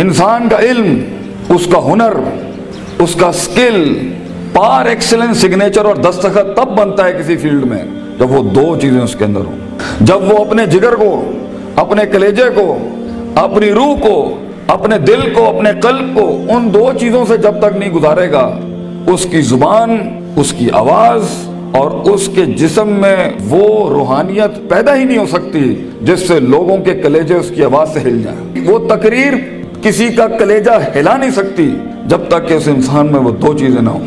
انسان کا علم، اس کا ہنر، اس کا سکل پار ایکسلنس سگنیچر اور دستخط تب بنتا ہے کسی فیلڈ میں جب وہ دو چیزیں اس کے اندر ہوں۔ جب وہ اپنے جگر کو، اپنے کلیجے کو، اپنی روح کو، اپنے دل کو، اپنے قلب کو ان دو چیزوں سے جب تک نہیں گزارے گا، اس کی زبان، اس کی آواز اور اس کے جسم میں وہ روحانیت پیدا ہی نہیں ہو سکتی جس سے لوگوں کے کلیجے اس کی آواز سے ہل جائیں۔ وہ تقریر کسی کا کلیجہ ہلا نہیں سکتی جب تک کہ اس انسان میں وہ دو چیزیں نہ ہوں۔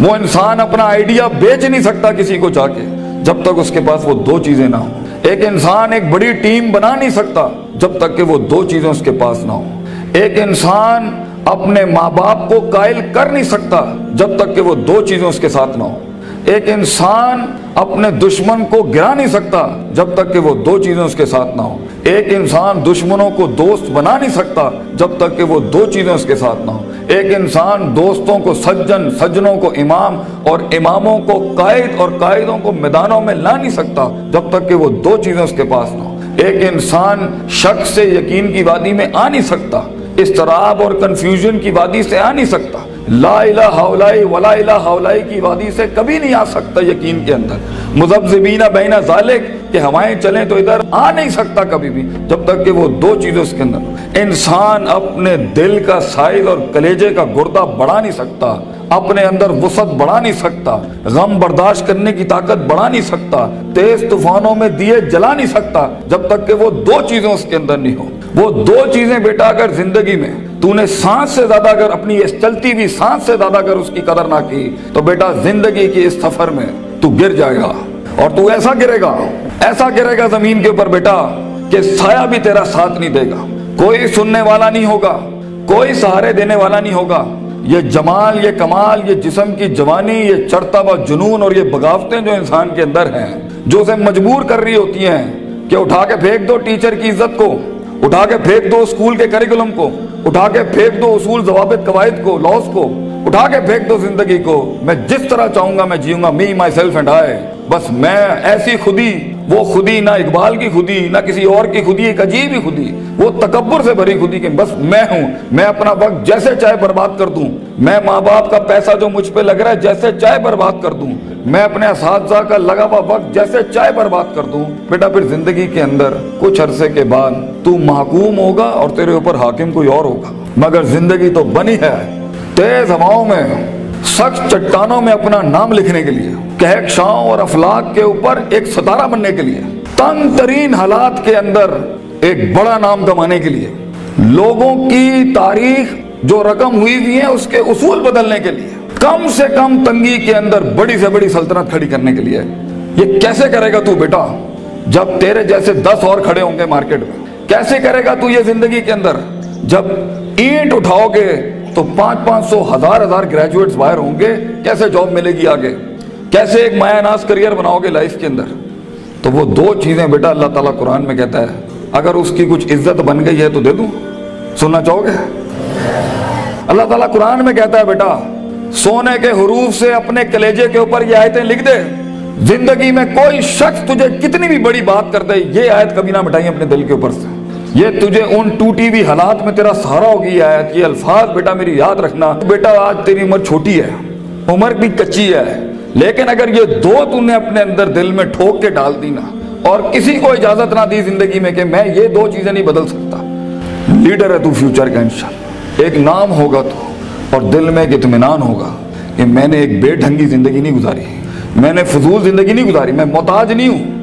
وہ انسان اپنا آئیڈیا بیچ نہیں سکتا کسی کو جا کے جب تک اس کے پاس وہ دو چیزیں نہ ہوں۔ ایک انسان ایک بڑی ٹیم بنا نہیں سکتا جب تک کہ وہ دو چیزیں اس کے پاس نہ ہوں۔ ایک انسان اپنے ماں باپ کو قائل کر نہیں سکتا جب تک کہ وہ دو چیزیں اس کے ساتھ نہ ہوں۔ ایک انسان اپنے دشمن کو گرا نہیں سکتا جب تک کہ وہ دو چیزیں اس کے ساتھ نہ ہوں۔ ایک انسان دشمنوں کو دوست بنا نہیں سکتا جب تک کہ وہ دو چیزیں اس کے ساتھ نہ ہوں۔ ایک انسان دوستوں کو سجن، سجنوں کو امام اور اماموں کو قائد اور قائدوں کو میدانوں میں لا نہیں سکتا جب تک کہ وہ دو چیزیں اس کے پاس نہ ہوں۔ ایک انسان شک سے یقین کی وادی میں آ نہیں سکتا استراب اور کنفیوژن کی وادی سے آ نہیں سکتا۔ لا الہ اولائی ولا الہ اولائی کی وادی سے کبھی نہیں آ سکتا یقین کے اندر۔ مذبذبین بین ذالک کہ ہوائیں چلیں تو ادھر آ نہیں سکتا کبھی بھی، جب تک کہ وہ دو چیزیں اس کے اندر۔ انسان اپنے دل کا سائز اور کلیجے کا گردہ بڑھا نہیں سکتا، اپنے اندر وسعت بڑھا نہیں سکتا، غم برداشت کرنے کی طاقت بڑھا نہیں سکتا، تیز طوفانوں میں دیے جلا نہیں سکتا، جب تک کہ وہ دو چیزیں اس کے اندر نہیں ہو وہ دو چیزیں بیٹا اگر زندگی میں تو نے سانس سے زیادہ اگر اپنی اس چلتی بھی سانس سے زیادہ اگر اس کی قدر نہ کی تو بیٹا زندگی کی اس سفر میں تو گر جائے گا اور تو ایسا گرے گا، ایسا گرے گا زمین کے اوپر بیٹا کہ سایہ بھی تیرا ساتھ نہیں دے گا۔ کوئی سننے والا نہیں ہوگا، کوئی سہارے دینے والا نہیں ہوگا۔ یہ جمال، یہ کمال، یہ جسم کی جوانی، یہ چڑھتا ہوا جنون اور یہ بغاوتیں جو انسان کے اندر ہیں، جو اسے مجبور کر رہی ہوتی ہیں کہ اٹھا کے پھینک دو ٹیچر کی عزت کو۔ اٹھا کے پھینک دو اسکول کے کریکولم کو، اٹھا کے پھینک دو اصول ضوابط قواعد کو لاس کو، اٹھا کے پھینک دو زندگی کو۔ میں جس طرح چاہوں گا میں جیوں گا می مائی سیلف اینڈ آئے بس میں ایسی خودی وہ خودی نہ اقبال کی خودی، نہ کسی اور کی خودی، ایک عجیب ہی خودی۔ وہ تکبر سے بھری خودی کہ بس میں ہوں، میں اپنا وقت جیسے چاہے برباد کر دوں۔ میں ماں باپ کا پیسہ جو مجھ پہ لگ رہا ہے جیسے چاہے برباد کر دوں۔ میں اپنے اساتذہ کا لگا ہوا وقت جیسے چاہے برباد کر دوں۔ بیٹا، پھر زندگی کے اندر کچھ عرصے کے بعد تو محکوم ہوگا اور تیرے اوپر حاکم کوئی اور ہوگا۔ مگر زندگی تو بنی ہے، تیز ہواؤں میں۔ سخت چٹانوں میں اپنا نام لکھنے کے لیے کہکشاؤں اور افلاق کے اوپر ایک ستارہ بننے کے لیے، تنگ ترین حالات کے اندر ایک بڑا نام کمانے کے لیے، لوگوں کی تاریخ جو رقم ہوئی ہوئی ہے اس کے اصول بدلنے کے لیے، کم سے کم تنگی کے اندر بڑی سے بڑی سلطنت کھڑی کرنے کے لیے، یہ کیسے کرے گا تو بیٹا؟ جب تیرے جیسے دس اور کھڑے ہوں گے مارکیٹ میں، کیسے کرے گا تو یہ زندگی کے اندر؟ جب اینٹ اٹھاؤ گے تو پانچ پانچ سو ہزار ہزار گریجویٹس باہر ہوں گے، کیسے جاب ملے گی آگے؟ کیسے ایک مایا ناز کریئر بناؤ گے لائف کے اندر؟ تو وہ دو چیزیں بیٹا اللہ تعالیٰ قرآن میں کہتا ہے، اگر اس کی کچھ عزت بن گئی ہے تو دے دوں۔ سننا چاہو گے؟ اللہ تعالیٰ قرآن میں کہتا ہے بیٹا، سونے کے حروف سے اپنے کلیجے کے اوپر یہ آیتیں لکھ دے۔ زندگی میں کوئی شخص تجھے کتنی بھی بڑی بات کر دے، یہ آیت کبھی نہ مٹائی اپنے دل کے اوپر سے۔ یہ تجھے ان ٹوٹی ہوئی حالات میں تیرا سہارا ہوگی آیت، یہ الفاظ بیٹا میری یاد رکھنا۔ بیٹا، آج تیری عمر چھوٹی ہے، عمر بھی کچی ہے، لیکن اگر یہ دو تو نے اپنے اندر دل میں ٹھوک کے ڈال دی نا اور کسی کو اجازت نہ دی زندگی میں کہ میں یہ دو چیزیں نہیں بدل سکتا۔ لیڈر ہے تو فیوچر کا انشاءاللہ۔ ایک نام ہوگا تو اور دل میں ایک اطمینان ہوگا کہ میں نے ایک بے ڈھنگی زندگی نہیں گزاری۔ میں نے فضول زندگی نہیں گزاری، میں محتاج نہیں ہوں۔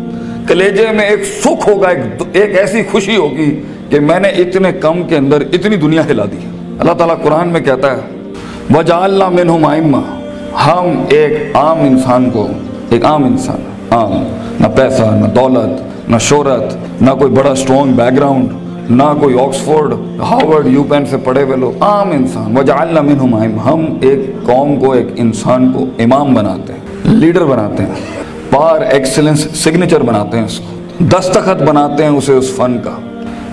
کلیجے میں ایک سکھ ہوگا ایک, ایک ایسی خوشی ہوگی کہ میں نے اتنے کم کے اندر اتنی دنیا ہلا دی۔ اللہ تعالیٰ قرآن میں کہتا ہے وجعلنا منہم ائمہ ہم ایک عام انسان کو ایک عام انسان عام۔ نہ پیسہ نہ دولت نہ شہرت نہ کوئی بڑا اسٹرانگ بیک گراؤنڈ نہ کوئی آکسفورڈ ہارورڈ یو پین سے پڑھے ہوئے لوگ عام انسان۔ وجعلنا منہم ائمہ ہم ایک قوم کو ایک انسان کو امام بناتے ہیں لیڈر بناتے ہیں۔ پار ایکسلنس سگنیچر بناتے ہیں اس کو۔ دستخط بناتے ہیں اسے اس فن کا۔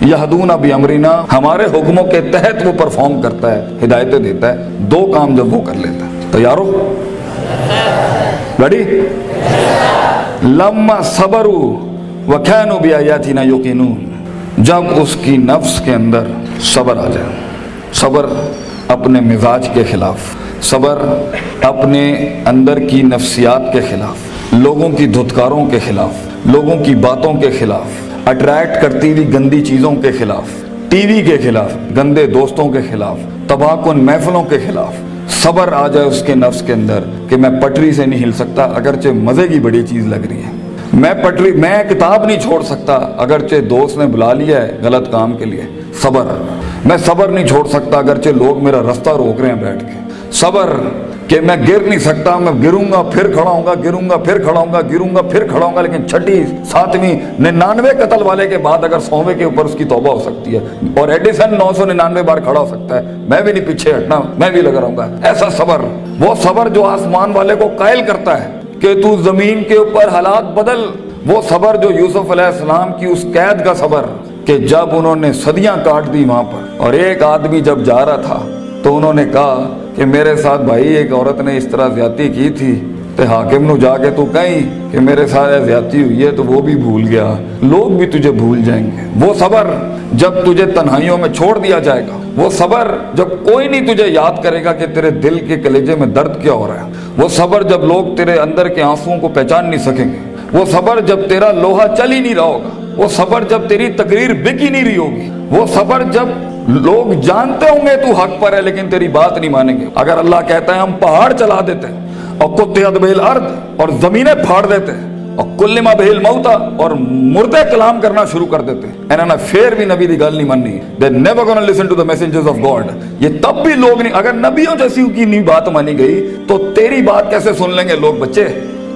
یہدون اب امرینا ہمارے حکموں کے تحت وہ پرفارم کرتا ہے، ہدایتیں دیتا ہے۔ دو کام جب وہ کر لیتا ہے۔ تیارو ریڈی لما صبرو وکھینو بھی آیاتی نہ یقینون جب اس کی نفس کے اندر صبر آ جائے۔ صبر اپنے مزاج کے خلاف۔ صبر اپنے اندر کی نفسیات کے خلاف۔ لوگوں کی دھتکاروں کے خلاف، لوگوں کی باتوں کے خلاف اٹریکٹ کرتی ہوئی گندی چیزوں کے خلاف، ٹی وی کے خلاف، گندے دوستوں کے خلاف، تباہ کن محفلوں کے خلاف۔ صبر آ جائے اس کے نفس کے اندر کہ میں پٹری سے نہیں ہل سکتا، اگرچہ مزے کی بڑی چیز لگ رہی ہے۔ میں پٹری، میں کتاب نہیں چھوڑ سکتا، اگرچہ دوست نے بلا لیا ہے غلط کام کے لیے۔ صبر، میں صبر نہیں چھوڑ سکتا، اگرچہ لوگ میرا رستہ روک رہے ہیں بیٹھ کے۔ صبر کہ میں گر نہیں سکتا، میں گروں گا پھر کھڑا ہوں گا گروں گا پھر کھڑا ہوں گا گروں گا پھر کھڑا ہوں گا، لیکن چھٹی ساتویں ننانوے قتل والے کے بعد اگر سوویں کے اوپر اس کی توبہ ہو سکتی ہے اور ایڈیسن نو سو ننانوے بار کھڑا ہو سکتا ہے، میں بھی نہیں پیچھے ہٹنا، میں بھی لگا رہوں گا۔ ایسا صبر، وہ صبر جو آسمان والے کو قائل کرتا ہے کہ تو زمین کے اوپر حالات بدل، وہ صبر جو یوسف علیہ السلام کی اس قید کا صبر کہ جب انہوں نے صدیاں کاٹ دی وہاں پر اور ایک آدمی جب جا رہا تھا تو انہوں نے کہا کہ میرے ساتھ بھائی ایک عورت نے اس طرح زیادتی کی تھی تے حاکم نو جا کے تو کہیں کہ میرے ساتھ زیادتی ہوئی ہے تو وہ بھی بھول گیا۔ لوگ بھی تجھے بھول جائیں گے۔ وہ صبر جب تجھے تنہائیوں میں چھوڑ دیا جائے گا۔ وہ صبر جب کوئی نہیں تجھے یاد کرے گا کہ تیرے دل کے کلیجے میں درد کیا ہو رہا ہے۔ وہ صبر جب لوگ تیرے اندر کے آنسوؤں کو پہچان نہیں سکیں گے۔ وہ صبر جب تیرا لوہا چل ہی نہیں رہا ہوگا۔ وہ صبر جب تیری تقریر بک ہی نہیں رہی ہوگی۔ وہ صبر جب لوگ جانتے ہوں گے تو حق پر ہے، لیکن تیری بات نہیں مانیں گے۔ اگر اللہ کہتا ہے ہم پہاڑ چلا دیتے ہیں، اور کتے ادبیل ارد، اور زمینیں پھاڑ دیتے ہیں، اور کلما بہل موتا، اور مردے کلام کرنا شروع کر دیتے ہیں۔ انہوں پھر بھی نبی دی گل نہیں ماننی۔ They never gonna listen to the messengers of God یہ تب بھی لوگ نہیں، اگر نبیوں جیسی کی نہیں بات مانی گئی، تو تیری بات کیسے سن لیں گے لوگ بچے؟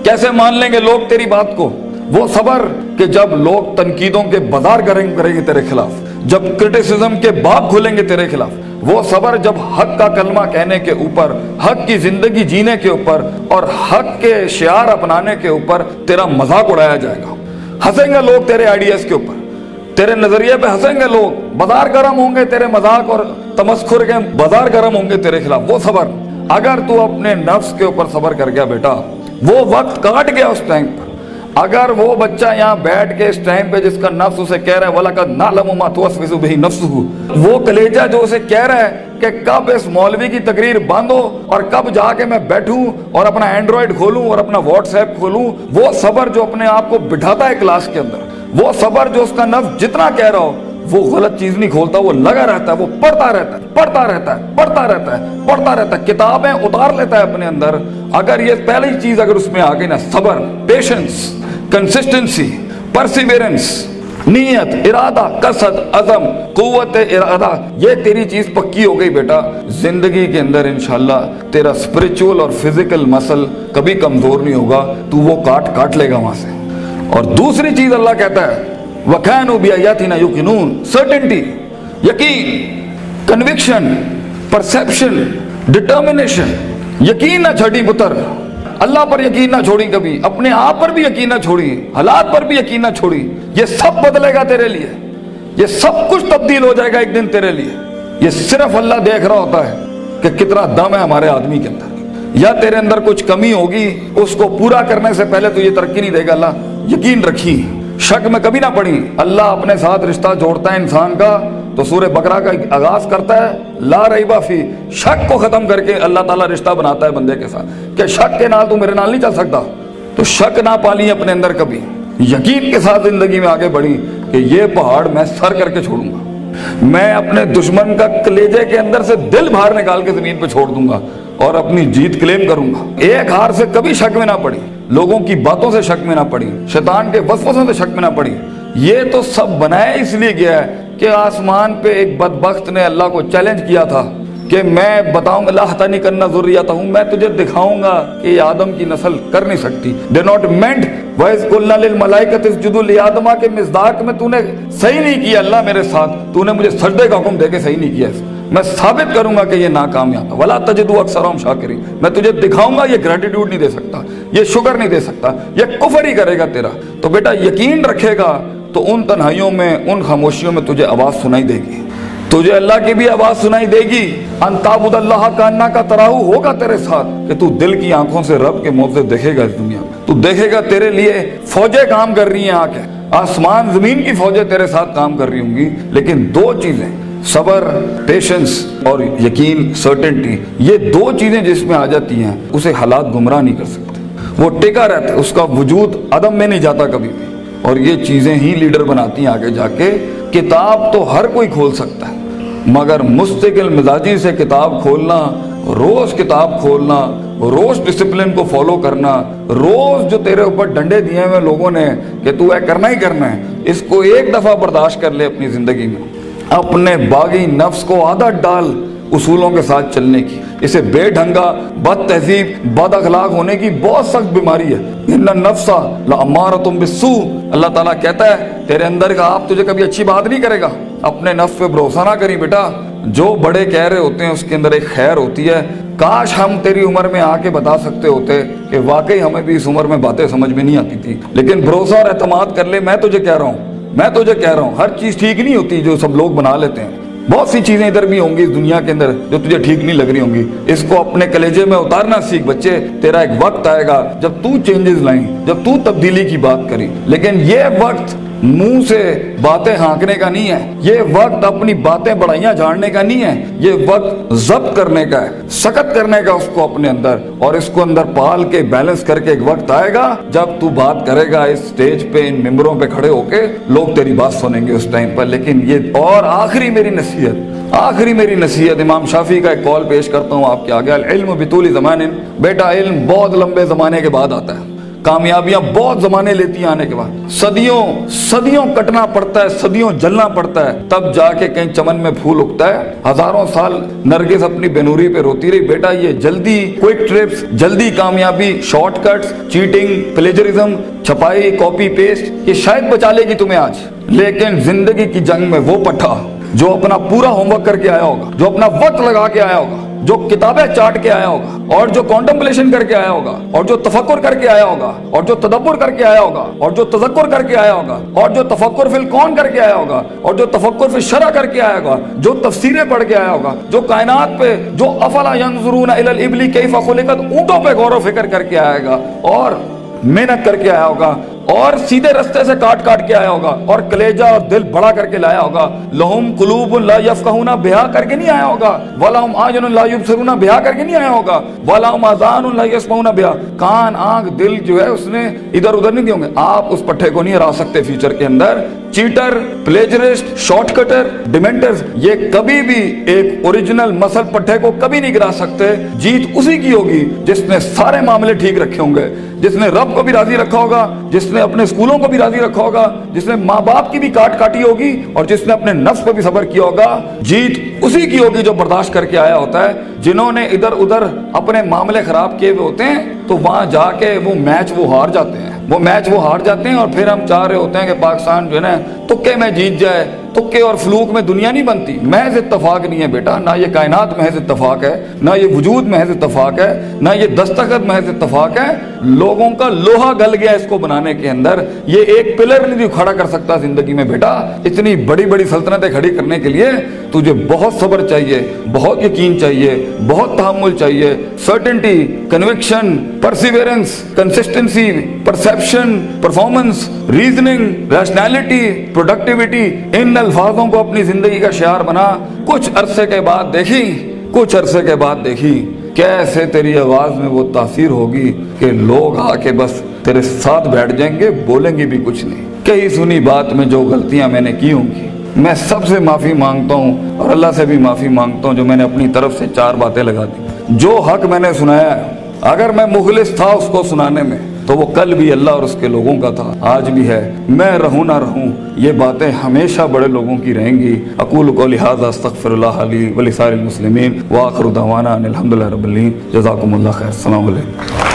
کیسے مان لیں گے لوگ تیری بات کو؟ وہ صبر کہ جب لوگ تنقیدوں کے بازار کریں کریں گے تیرے خلاف۔ جب کرٹیسزم کے باپ کھلیں گے تیرے خلاف، وہ صبر جب حق کا کلمہ کہنے کے اوپر، حق کی زندگی جینے کے اوپر اور حق کے شعار اپنانے کے اوپر تیرا مذاق اڑایا جائے گا۔ ہنسیں گے لوگ تیرے آئیڈیاز کے اوپر۔ تیرے نظریے پہ ہنسیں گے لوگ۔ بازار گرم ہوں گے تیرے مذاق اور تمسخر کے بازار گرم ہوں گے تیرے خلاف۔ وہ صبر، اگر تو اپنے نفس کے اوپر صبر کر گیا بیٹا، وہ وقت کاٹ گیا اس ٹائم پر۔ اگر وہ بچہ یہاں بیٹھ کے اس ٹائم پہ جس کا نفس اسے کہہ رہا ہے، وَلَقَدْ نَعْلَمُ مَا تُوَسْوِسُ بِهِ نَفْسُهُ۔ وہ کلیجہ جو اسے کہہ رہا ہے کہ کب اس مولوی کی تقریر باندھو اور کب جا کے میں بیٹھوں اور اپنا اینڈرائڈ کھولوں اور اپنا واٹس ایپ کھولوں، وہ صبر جو اپنے آپ کو بٹھاتا ہے کلاس کے اندر، وہ صبر جو اس کا نفس جتنا کہہ رہا ہو، وہ غلط چیز نہیں کھولتا، وہ لگا رہتا ہے، وہ پڑھتا رہتا ہے، پڑھتا رہتا ہے، پڑھتا رہتا ہے، پڑھتا رہتا ہے، کتابیں اتار لیتا ہے اپنے اندر۔ اگر یہ پہلی چیز اگر اس میں آ گئی نا، صبر پیشنس کنسسٹنسی پرسیویرنس نیت، ارادہ، قصد، عزم، قوت، ارادہ، یہ تیری چیز پکی ہو گئی بیٹا۔ زندگی کے اندر انشاءاللہ تیرا سپریچول اور فزیکل مسل کبھی کمزور نہیں ہوگا، تو وہ کاٹ کاٹ لے گا وہاں سے۔ اور دوسری چیز اللہ کہتا ہے، وَكَانُوا بِأَيَاتِنَا يُقِنُونَ سرٹنٹی یقین کنوکشن پرسیپشن ڈٹرمنیشن یقین نہ چھٹی پتر۔ اللہ پر یقین نہ چھوڑی کبھی، اپنے آپ پر بھی یقین نہ چھوڑی، حالات پر بھی یقین نہ چھوڑی۔ یہ سب بدلے گا تیرے لیے۔ یہ سب کچھ تبدیل ہو جائے گا ایک دن تیرے لیے۔ یہ صرف اللہ دیکھ رہا ہوتا ہے کہ کتنا دم ہے ہمارے آدمی کے اندر۔ یا تیرے اندر کچھ کمی ہوگی، اس کو پورا کرنے سے پہلے تو یہ ترقی نہیں دے گا۔ اللہ، یقین رکھی۔ شک میں کبھی نہ پڑی۔ اللہ اپنے ساتھ رشتہ جوڑتا ہے انسان کا۔ تو سورہ بکرا کا آغاز کرتا ہے، لا ریبا فی، شک کو ختم کر کے اللہ تعالیٰ رشتہ بناتا ہے بندے کے ساتھ۔ کہ شک کے نال تو میرے نال نہیں چل سکتا۔ تو شک نہ پالی اپنے اندر کبھی۔ یقین کے ساتھ زندگی میں آگے بڑھی کہ یہ پہاڑ میں سر کر کے چھوڑوں گا۔ میں اپنے دشمن کا کلیجے کے اندر سے دل باہر نکال کے زمین پہ چھوڑ دوں گا اور اپنی جیت کلیم کروں گا۔ ایک ہار سے کبھی شک میں نہ پڑی۔ لوگوں کی باتوں سے شک میں نہ پڑی۔ شیطان کے وسوسوں سے شک میں نہ پڑی۔ یہ تو سب بنایا اس لیے گیا ہے کہ آسمان پہ ایک بدبخت نے اللہ کو چیلنج کیا تھا کہ میں بتاؤں گا اللہ نہیں کرنا ضروریات ہوں، میں تجھے دکھاؤں گا کہ یہ آدم کی نسل کر نہیں سکتی۔ دے ناٹ مینٹ وائز کلنا للملائکت اسجدوا لآدم کے مزداق میں تو نے صحیح نہیں کیا اللہ میرے ساتھ تو نے مجھے سجدے کا حکم دے کے صحیح نہیں کیا۔ میں ثابت کروں گا کہ یہ ناکامیاب ہے ولا تجدو اکثرهم شاکرین میں تجھے دکھاؤں گا، یہ گریٹیٹیوڈ نہیں دے سکتا۔ یہ شکر نہیں دے سکتا۔ یہ کفر ہی کرے گا تیرا۔ تو بیٹا یقین رکھے گا تو ان تنہائیوں میں، ان خاموشیوں میں تجھے آواز سنائی دے گی۔ تجھے اللہ کی بھی آواز سنائی دے گی۔ انتابد اللہ کا انا کا تراہو ہوگا تیرے ساتھ کہ تو دل کی آنکھوں سے رب کے موضے دیکھے گا اس دنیا میں۔ تو دیکھے گا تیرے لیے فوجیں کام کر رہی ہیں آ کے۔ آسمان، زمین کی فوجیں تیرے ساتھ کام کر رہی ہوں گی۔ لیکن دو چیزیں، صبر پیشنس اور یقین سرٹنٹی یہ دو چیزیں جس میں آ جاتی ہیں، اسے حالات گمراہ نہیں کر سکتے۔ وہ ٹکا رہتا ہے، اس کا وجود عدم میں نہیں جاتا کبھی بھی۔ اور یہ چیزیں ہی لیڈر بناتی ہیں آگے جا کے۔ کتاب تو ہر کوئی کھول سکتا ہے، مگر مستقل مزاجی سے کتاب کھولنا، روز کتاب کھولنا، روز ڈسپلن کو فالو کرنا، روز جو تیرے اوپر ڈنڈے دیے ہوئے لوگوں نے کہ تو اے کرنا ہی کرنا ہے، اس کو ایک دفعہ برداشت کر لے اپنی زندگی میں۔ اپنے باغی نفس کو عادت ڈال اصولوں کے ساتھ چلنے کی۔ اسے بے ڈھنگا، بد تہذیب، بد اخلاق ہونے کی بہت سخت بیماری ہے۔ ان نفسا لامارتم بسو اللہ تعالیٰ کہتا ہے، تیرے اندر کا آپ تجھے کبھی اچھی بات نہیں کرے گا۔ اپنے نفس پہ بھروسہ نہ کری بیٹا۔ جو بڑے کہہ رہے ہوتے ہیں، اس کے اندر ایک خیر ہوتی ہے۔ کاش ہم تیری عمر میں آ کے بتا سکتے ہوتے کہ واقعی ہمیں بھی اس عمر میں باتیں سمجھ میں نہیں آتی تھی۔ لیکن بھروسہ اور اعتماد کر لے، میں تجھے کہہ رہا ہوں۔ میں تجھے کہہ رہا ہوں، ہر چیز ٹھیک نہیں ہوتی جو سب لوگ بنا لیتے ہیں۔ بہت سی چیزیں ادھر بھی ہوں گی اس دنیا کے اندر جو تجھے ٹھیک نہیں لگ رہی ہوں گی۔ اس کو اپنے کلیجے میں اتارنا سیکھ بچے، تیرا ایک وقت آئے گا جب تو چینجز لائیں، جب تو تبدیلی کی بات کری لیکن یہ وقت منہ سے باتیں ہانکنے کا نہیں ہے۔ یہ وقت اپنی باتیں بڑھائیاں جھاڑنے کا نہیں ہے۔ یہ وقت ضبط کرنے کا ہے، سکت کرنے کا اس کو اپنے اندر اور اس کو اندر پال کے بیلنس کر کے ایک وقت آئے گا جب تو بات کرے گا اس سٹیج پہ، ان ممبروں پہ کھڑے ہو کے۔ لوگ تیری بات سنیں گے اس ٹائم پر، لیکن یہ اور آخری میری نصیحت، آخری میری نصیحت۔ امام شافی کا ایک کال پیش کرتا ہوں آپ کے آگے۔ علم بطول زمان۔ بیٹا، علم بہت لمبے زمانے کے بعد آتا ہے۔ کامیابیاں بہت زمانے لیتی ہیں آنے کے بعد۔ صدیوں صدیوں کٹنا پڑتا ہے، صدیوں جلنا پڑتا ہے۔ تب جا کے کہیں چمن میں پھول اگتا ہے۔ ہزاروں سال نرگس اپنی بینوری پہ روتی رہی۔ بیٹا، یہ جلدی کوئک ٹرپس جلدی کامیابی شارٹ کٹس چیٹنگ پلیجرزم چھپائی کاپی پیسٹ یہ شاید بچا لے گی تمہیں آج۔ لیکن زندگی کی جنگ میں وہ پٹھا۔ جو اپنا پورا ہوم ورک کر کے آیا ہوگا جو اپنا وقت لگا کے آیا ہوگا جو کتابیں چاٹ کے آیا ہوگا اور جو کانٹمپلیشن کر کے آیا ہوگا اور جو تفکر کر کے آیا ہوگا اور جو تدبر کر کے آیا ہوگا اور جو تذکر کر کے آیا ہوگا اور جو تفکر فی الکون کر کے آیا ہوگا اور جو تفکر فی شرح کر کے آیا ہوگا جو تفسیریں پڑھ کے آیا ہوگا جو کائنات پہ جو افلا ینظرون الی الابلی کیف خلقت اونٹوں پہ غور و فکر کر کے آئے گا اور محنت کر کے آیا ہوگا اور سیدھے رستے سے کاٹ کاٹ کے آیا ہوگا اور کلیجہ اور دل بڑا کر کے لایا ہوگا۔ لہم قلوب لا یفقہونا بیہا کر کے نہیں آیا ہوگا۔ ولہم آجن لا یبصرونا بیہا کر کے نہیں آیا ہوگا۔ ولہم آزان لا یسمعونا بیہا کان، آنکھ، دل جو ہے اس نے ادھر ادھر نہیں دیوں گے۔ آپ اس پٹھے کو نہیں ہرا سکتے فیوچر کے اندر۔ چیٹر، پلیجرسٹ، شارٹ کٹر، ڈیمنٹرز، یہ کبھی بھی ایک اوریجنل مسل پٹھے کو کبھی نہیں گرا سکتے۔ جیت اسی کی ہوگی جس نے سارے معاملے ٹھیک رکھے ہوں گے۔ جس نے رب کو بھی راضی رکھا ہوگا، جس نے نے اپنے اسکولوں کو بھی راضی رکھا ہوگا، جس نے ماں باپ کی بھی کاٹ کاٹی ہوگی اور جس نے اپنے نفس کو بھی صبر کیا ہوگا، جیت اسی کی ہوگی جو برداشت کر کے آیا ہوتا ہے۔ جنہوں نے ادھر ادھر اپنے معاملے خراب کیے ہوئے ہوتے ہیں، تو وہاں جا کے وہ میچ وہ ہار جاتے ہیں۔ وہ میچ وہ ہار جاتے ہیں اور پھر ہم چاہ رہے ہوتے ہیں کہ پاکستان جو ہے نا تکے میں جیت جائے۔ تکے اور فلوک میں دنیا نہیں بنتی۔ محض اتفاق نہیں ہے بیٹا، نہ یہ کائنات محض اتفاق ہے، نہ یہ وجود محض اتفاق ہے، نہ یہ دستخط محض اتفاق ہے۔ لوگوں کا لوہا گل گیا اس کو بنانے کے اندر۔ یہ ایک پلر نہیں کھڑا کر سکتا زندگی میں بیٹا۔ اتنی بڑی بڑی سلطنتیں کھڑی کرنے کے لیے تجھے بہت صبر چاہیے، بہت یقین چاہیے، بہت تحمل چاہیے۔ Certainty conviction perseverance consistency perception performance reasoning rationality productivity ان الفاظوں کو اپنی زندگی کا شعار بنا، کچھ عرصے کے بعد دیکھی، کچھ عرصے کے بعد دیکھی، کیسے تیری آواز میں وہ تاثیر ہوگی کہ لوگ آ کے بس تیرے ساتھ بیٹھ جائیں گے، بولیں گے بھی کچھ نہیں۔ کئی سنی بات میں جو غلطیاں میں نے کی ہوں گی۔ میں سب سے معافی مانگتا ہوں اور اللہ سے بھی معافی مانگتا ہوں جو میں نے اپنی طرف سے چار باتیں لگا دی جو حق میں نے سنایا اگر میں مخلص تھا اس کو سنانے میں تو وہ کل بھی اللہ اور اس کے لوگوں کا تھا، آج بھی ہے۔ میں رہوں نہ رہوں، یہ باتیں ہمیشہ بڑے لوگوں کی رہیں گی۔ اقول کو لہٰذا استغفر اللہ علی ولی سار المسلمین۔ واخر دعوانا الحمد للہ رب العالمین۔ جزاکم اللہ خیر۔ السلام علیکم۔